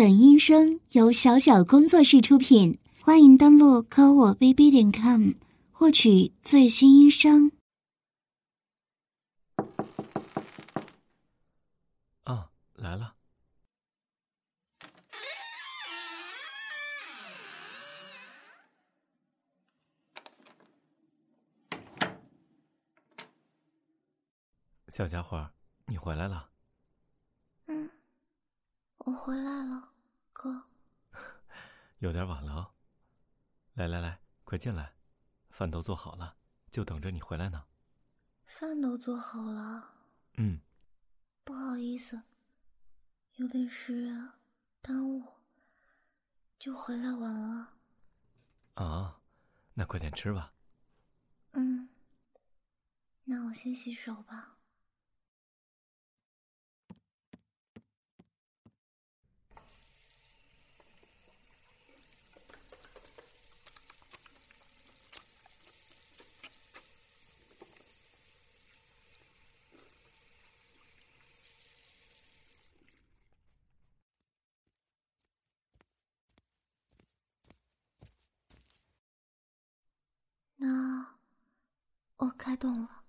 本音声由小小工作室出品，欢迎登录科我 bb 点 com 获取最新音声。啊，来了。小家伙，你回来了。嗯，我回来了，哥。有点晚了哦。来来来，快进来，饭都做好了，就等着你回来呢。饭都做好了。嗯。不好意思，有点事耽误，就回来晚了。啊，那快点吃吧。嗯，那我先洗手吧。那我开动了。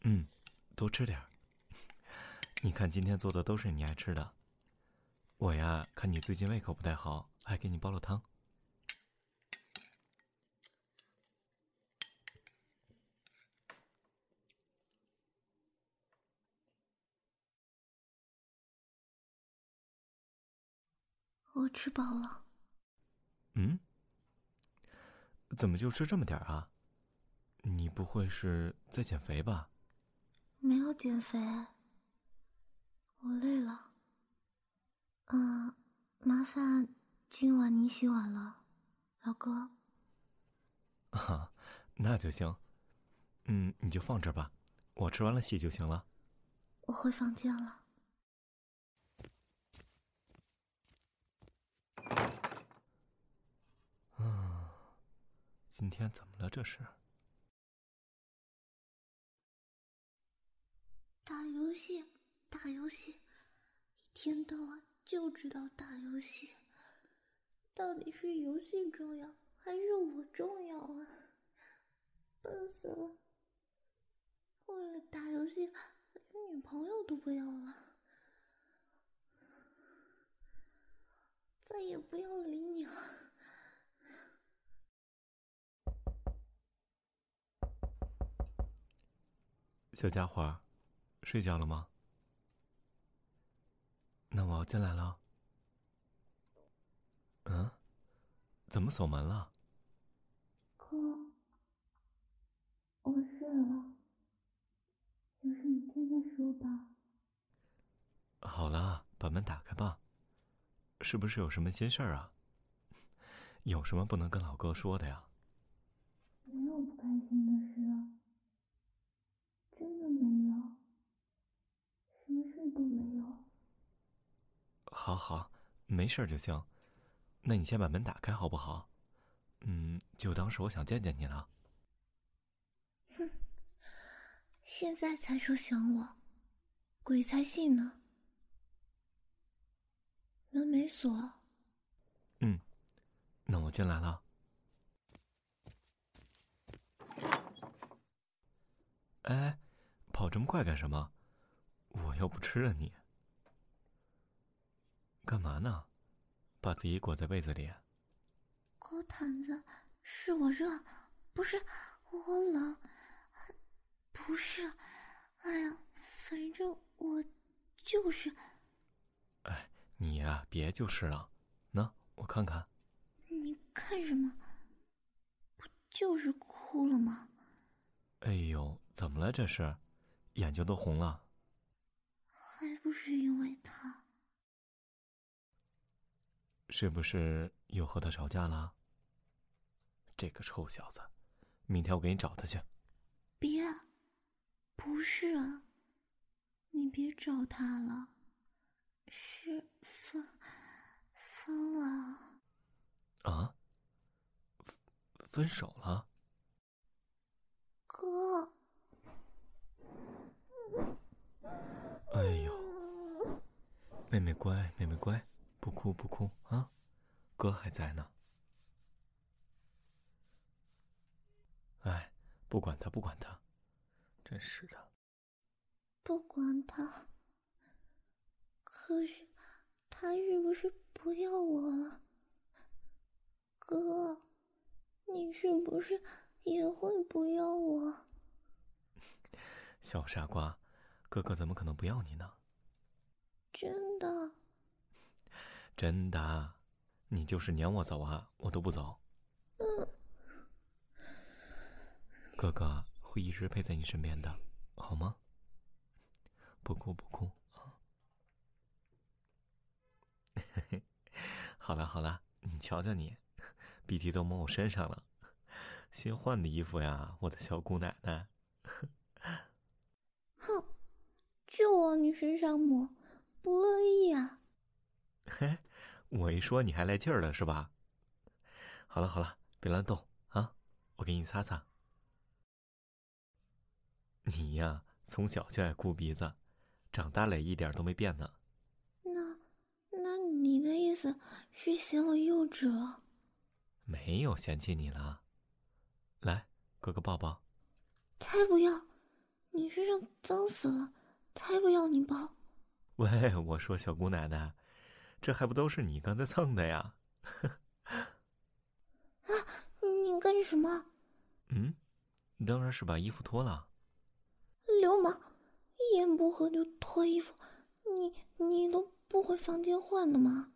嗯，多吃点儿。你看，今天做的都是你爱吃的。我呀，看你最近胃口不太好，还给你煲了汤。我吃饱了。嗯？怎么就吃这么点儿啊？你不会是在减肥吧？没有减肥，我累了。嗯，麻烦今晚你洗碗了，老哥。啊，那就行。嗯，你就放这儿吧，我吃完了洗就行了。我回房间了。今天怎么了？这是打游戏，打游戏，一天到晚就知道打游戏。到底是游戏重要，还是我重要啊？笨死了！为了打游戏，连女朋友都不要了，再也不要理你了。小家伙，睡觉了吗？那我要进来了。嗯？怎么锁门了？哥，我睡了，有事明天再说吧。好了，把门打开吧。是不是有什么心事儿啊？有什么不能跟老哥说的呀？没有不开心的事啊。真的没有，什么事都没有。好好，没事就行。那你先把门打开好不好？嗯，就当是我想见见你了。哼，现在才说想我，鬼才信呢。门没锁。嗯，那我进来了。哎。跑这么快干什么？我又不吃了你。干嘛呢？把自己裹在被子里。裹毯子是我热，不是我冷，不是。哎呀，反正我就是。哎，你呀，别就是了。那我看看。你看什么？不就是哭了吗？哎呦，怎么了这是？眼睛都红了，还不是因为他？是不是又和他吵架了？这个臭小子，明天我给你找他去。别，不是啊，你别找他了，是分分了。啊？分分手了？哥。妹妹乖，妹妹乖，不哭不哭啊，哥还在呢。哎，不管他，不管他，真是的。不管他，可是他是不是不要我了？哥，你是不是也会不要我？小傻瓜，哥哥怎么可能不要你呢？真的，真的，你就是撵我走啊，我都不走。嗯，哥哥会一直陪在你身边的，好吗？不哭不哭啊！好了好了，你瞧瞧你，鼻涕都抹我身上了，新换的衣服呀，我的小姑奶奶。哼，就往你身上抹。不乐意啊！嘿，我一说你还来劲儿了是吧？好了好了，别乱动啊！我给你擦擦。你呀，从小就爱哭鼻子，长大了一点都没变呢。那，那你的意思是嫌我幼稚了？没有嫌弃你了。来，哥哥抱抱。才不要！你身上脏死了，才不要你抱。喂，我说小姑奶奶，这还不都是你刚才蹭的呀？啊，你干什么？嗯，当然是把衣服脱了。流氓，一言不合就脱衣服，你你都不回房间换的吗？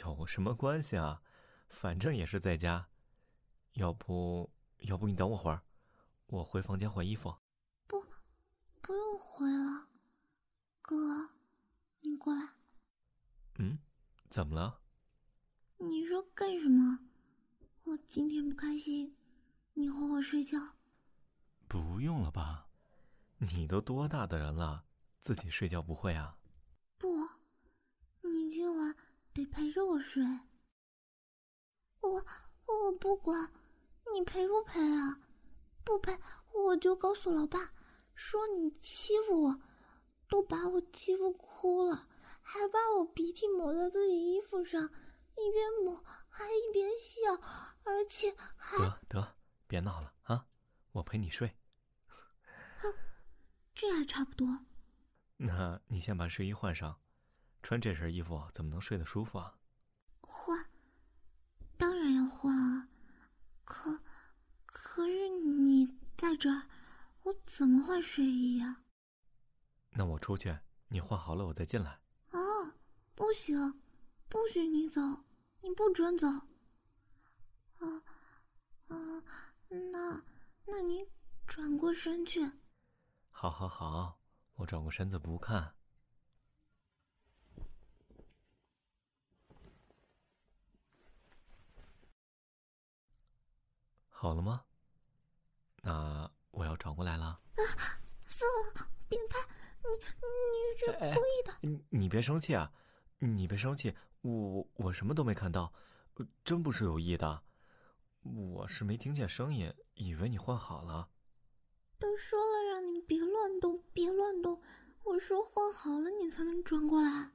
有什么关系啊？反正也是在家。要不要不你等我会儿，我回房间换衣服。不，用回了。哥，你过来。嗯，怎么了？你说干什么？我今天不开心，你哄我睡觉。不用了吧？你都多大的人了，自己睡觉不会啊？不，你今晚得陪着我睡。我我不管，你陪不陪啊？不陪，我就告诉老爸，说你欺负我。都把我欺负哭了，还把我鼻涕抹在自己衣服上，一边抹还一边笑，而且还得得别闹了啊！我陪你睡。哼，这还差不多。那你先把睡衣换上，穿这身衣服怎么能睡得舒服啊？换，当然要换啊！可可是你在这儿，我怎么换睡衣呀？那我出去，你换好了我再进来。啊，不行，不许你走，你不准走。啊啊，那那你转过身去。好，好，好，我转过身子不看。好了吗？那我要转过来了。啊，算了，变态。你你是故意的！你你别生气啊！你别生气，我我什么都没看到，真不是有意的。我是没听见声音，以为你换好了。都说了让你别乱动，别乱动。我说换好了你才能转过来。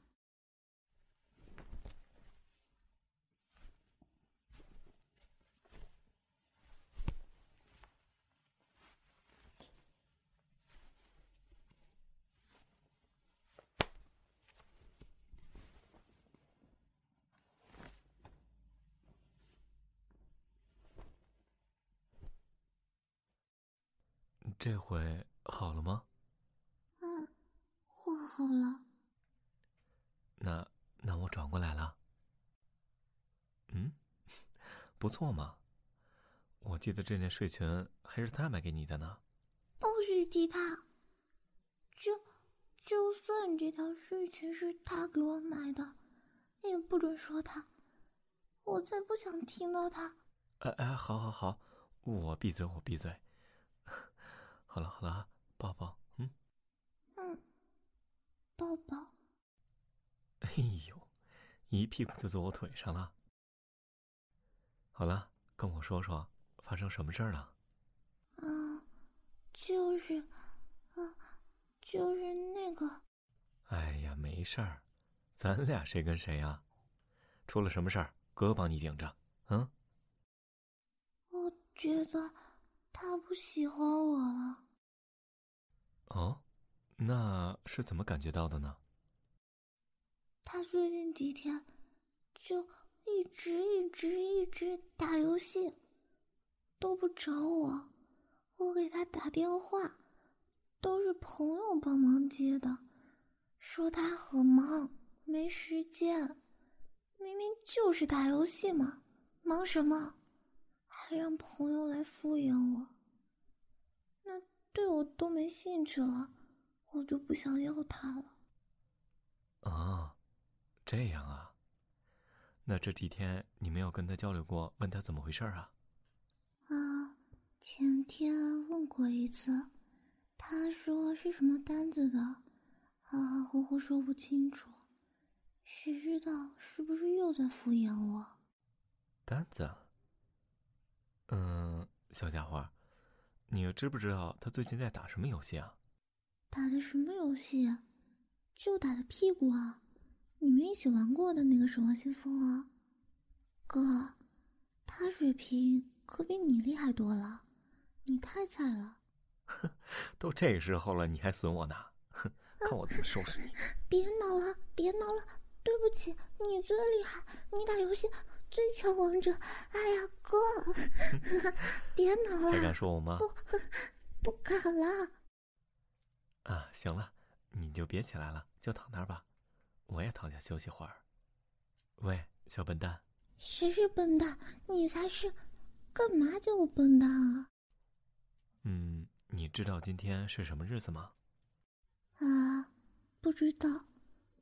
这回好了吗？嗯，换好了。那那我转过来了。嗯，不错嘛。我记得这件睡裙还是他买给你的呢。不许提他。就就算这条睡裙是他给我买的，也不准说他。我才不想听到他。哎哎，好好好，我闭嘴，我闭嘴。好了好了，抱抱，嗯，嗯，抱抱。哎呦，一屁股就坐我腿上了。好了，跟我说说发生什么事儿了。嗯，就是，啊，就是那个。哎呀，没事儿，咱俩谁跟谁呀？出了什么事儿，哥帮你顶着。嗯。我觉得他不喜欢我了。哦，那是怎么感觉到的呢？他最近几天就一直一直一直打游戏，都不找我。我给他打电话，都是朋友帮忙接的，说他很忙，没时间。明明就是打游戏嘛，忙什么？还让朋友来敷衍我。那对我都没兴趣了，我就不想要他了。啊，这样啊。那这几天你没有跟他交流过，问他怎么回事啊？啊。前天问过一次，他说是什么单子的，含含糊糊说不清楚，谁知道是不是又在敷衍我？单子？嗯，小家伙，你知不知道他最近在打什么游戏啊？打的什么游戏？就打的屁股啊！你们一起玩过的那个《守望先锋》啊，哥，他水平可比你厉害多了。你太菜了！哼，都这时候了，你还损我呢？哼，看我怎么收拾你！别闹了，别闹了！对不起，你最厉害，你打游戏最强王者。哎呀，哥，别闹了！还敢说我吗？不，不敢了。啊，行了，你就别起来了，就躺那儿吧，我也躺下休息会儿。喂，小笨蛋！谁是笨蛋？你才是！干嘛叫我笨蛋啊？嗯，你知道今天是什么日子吗？啊，不知道，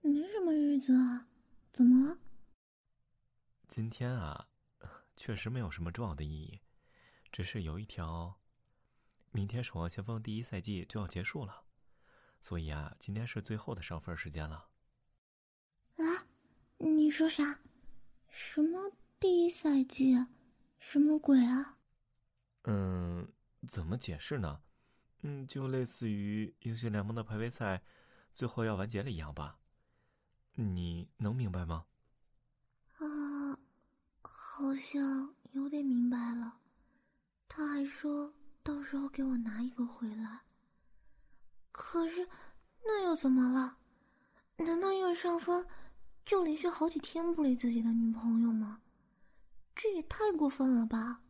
没什么日子啊，怎么了？今天啊，确实没有什么重要的意义，只是有一条，明天《守望先锋》第一赛季就要结束了，所以啊，今天是最后的上分时间了。啊，你说啥？什么第一赛季？什么鬼啊？嗯。怎么解释呢？嗯，就类似于英雄联盟的排位赛最后要完结了一样吧？你能明白吗？好像有点明白了。他还说到时候给我拿一个回来。可是，那又怎么了？难道因为上分就连续好几天不理自己的女朋友吗？这也太过分了吧！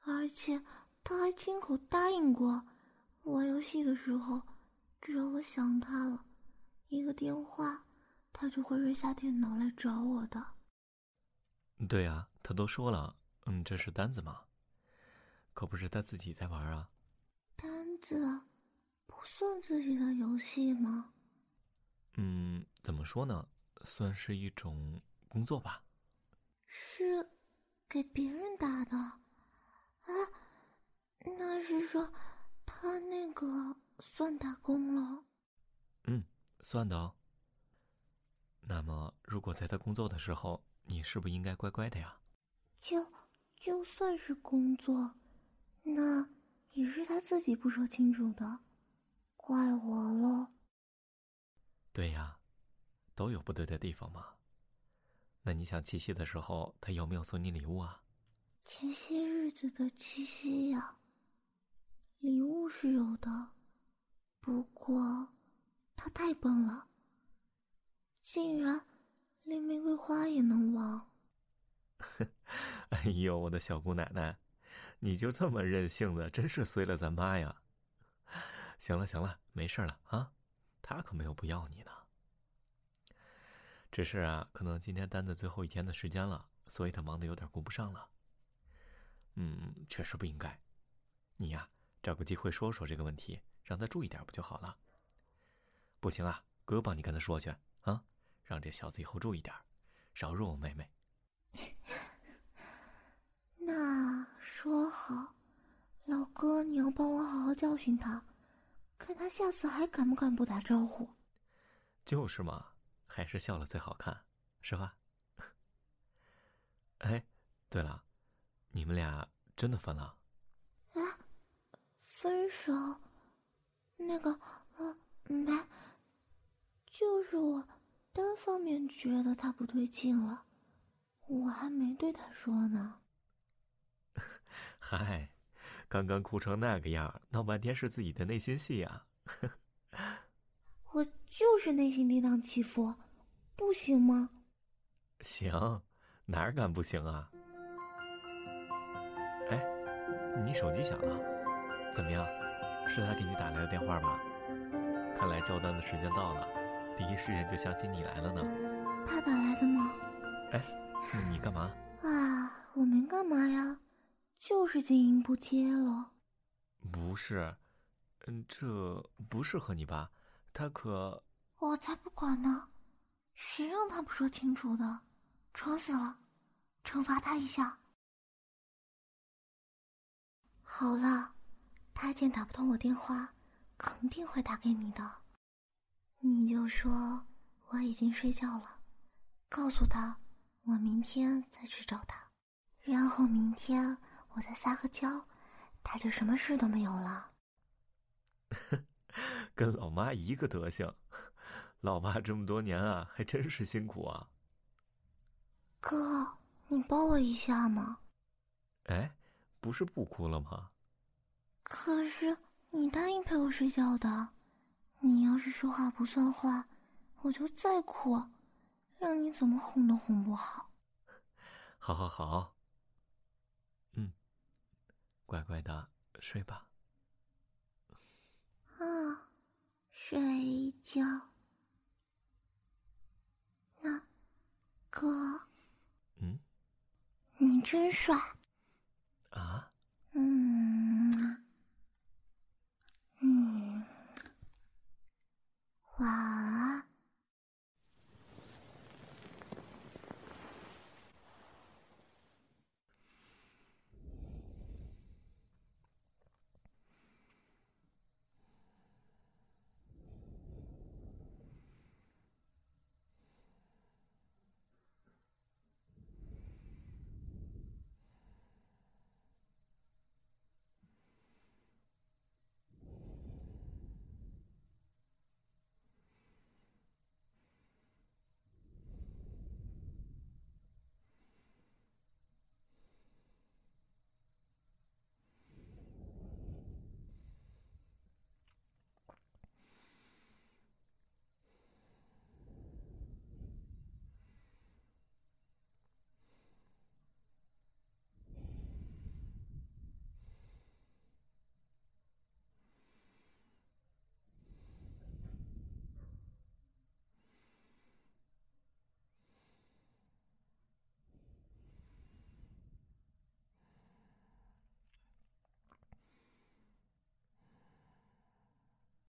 而且。他还亲口答应过，玩游戏的时候，只要我想他了，一个电话，他就会扔下电脑来找我的。对呀，他都说了，嗯，这是单子嘛，可不是他自己在玩啊。单子不算自己的游戏吗？嗯，怎么说呢，算是一种工作吧。是给别人打的，啊？那是说，他那个算打工了。嗯，算的哦。那么，如果在他工作的时候，你是不是应该乖乖的呀？就就算是工作，那也是他自己不说清楚的，怪我了。对呀，都有不对的地方嘛。那你想七夕的时候，他有没有送你礼物啊？前些日子的七夕呀。礼物是有的，不过他太笨了，竟然连玫瑰花也能忘。哼 哎呦，我的小姑奶奶，你就这么任性的，真是随了咱妈呀！行了行了，没事了啊，他可没有不要你呢。只是啊，可能今天单子最后一天的时间了，所以他忙的有点顾不上了。嗯，确实不应该，你呀。找个机会说说这个问题，让他注意点不就好了？不行啊，哥帮你跟他说去，让这小子以后注意点，少惹我妹妹。那说好，老哥你要帮我好好教训他，看他下次还敢不敢不打招呼。就是嘛，还是笑了最好看，是吧？哎，对了，你们俩真的分了？啊分手，那个，呃，没，就是我单方面觉得他不对劲了，我还没对他说呢。嗨，刚刚哭成那个样，闹半天是自己的内心戏呀。我就是内心跌宕起伏，不行吗？行，哪儿敢不行啊？哎，你手机响了，怎么样？是他给你打来的电话吧？看来交单的时间到了，第一时间就想起你来了呢。他打来的吗？哎，你干嘛？啊，我没干嘛呀，就是静音不接了。不是，嗯，这不适合你吧？他可……我才不管呢！谁让他不说清楚的？吵死了，惩罚他一下。好了，他见打不通我电话，肯定会打给你的。你就说我已经睡觉了，告诉他我明天再去找他，然后明天我再撒个娇，他就什么事都没有了。跟老妈一个德行，老妈这么多年啊，还真是辛苦啊。哥，你抱我一下嘛。哎，不是不哭了吗？可是你答应陪我睡觉的，你要是说话不算话，我就再哭，让你怎么哄都哄不好。好好好。嗯，乖乖的睡吧。啊，睡觉。那，哥。嗯，你真帅，啊，嗯。晚安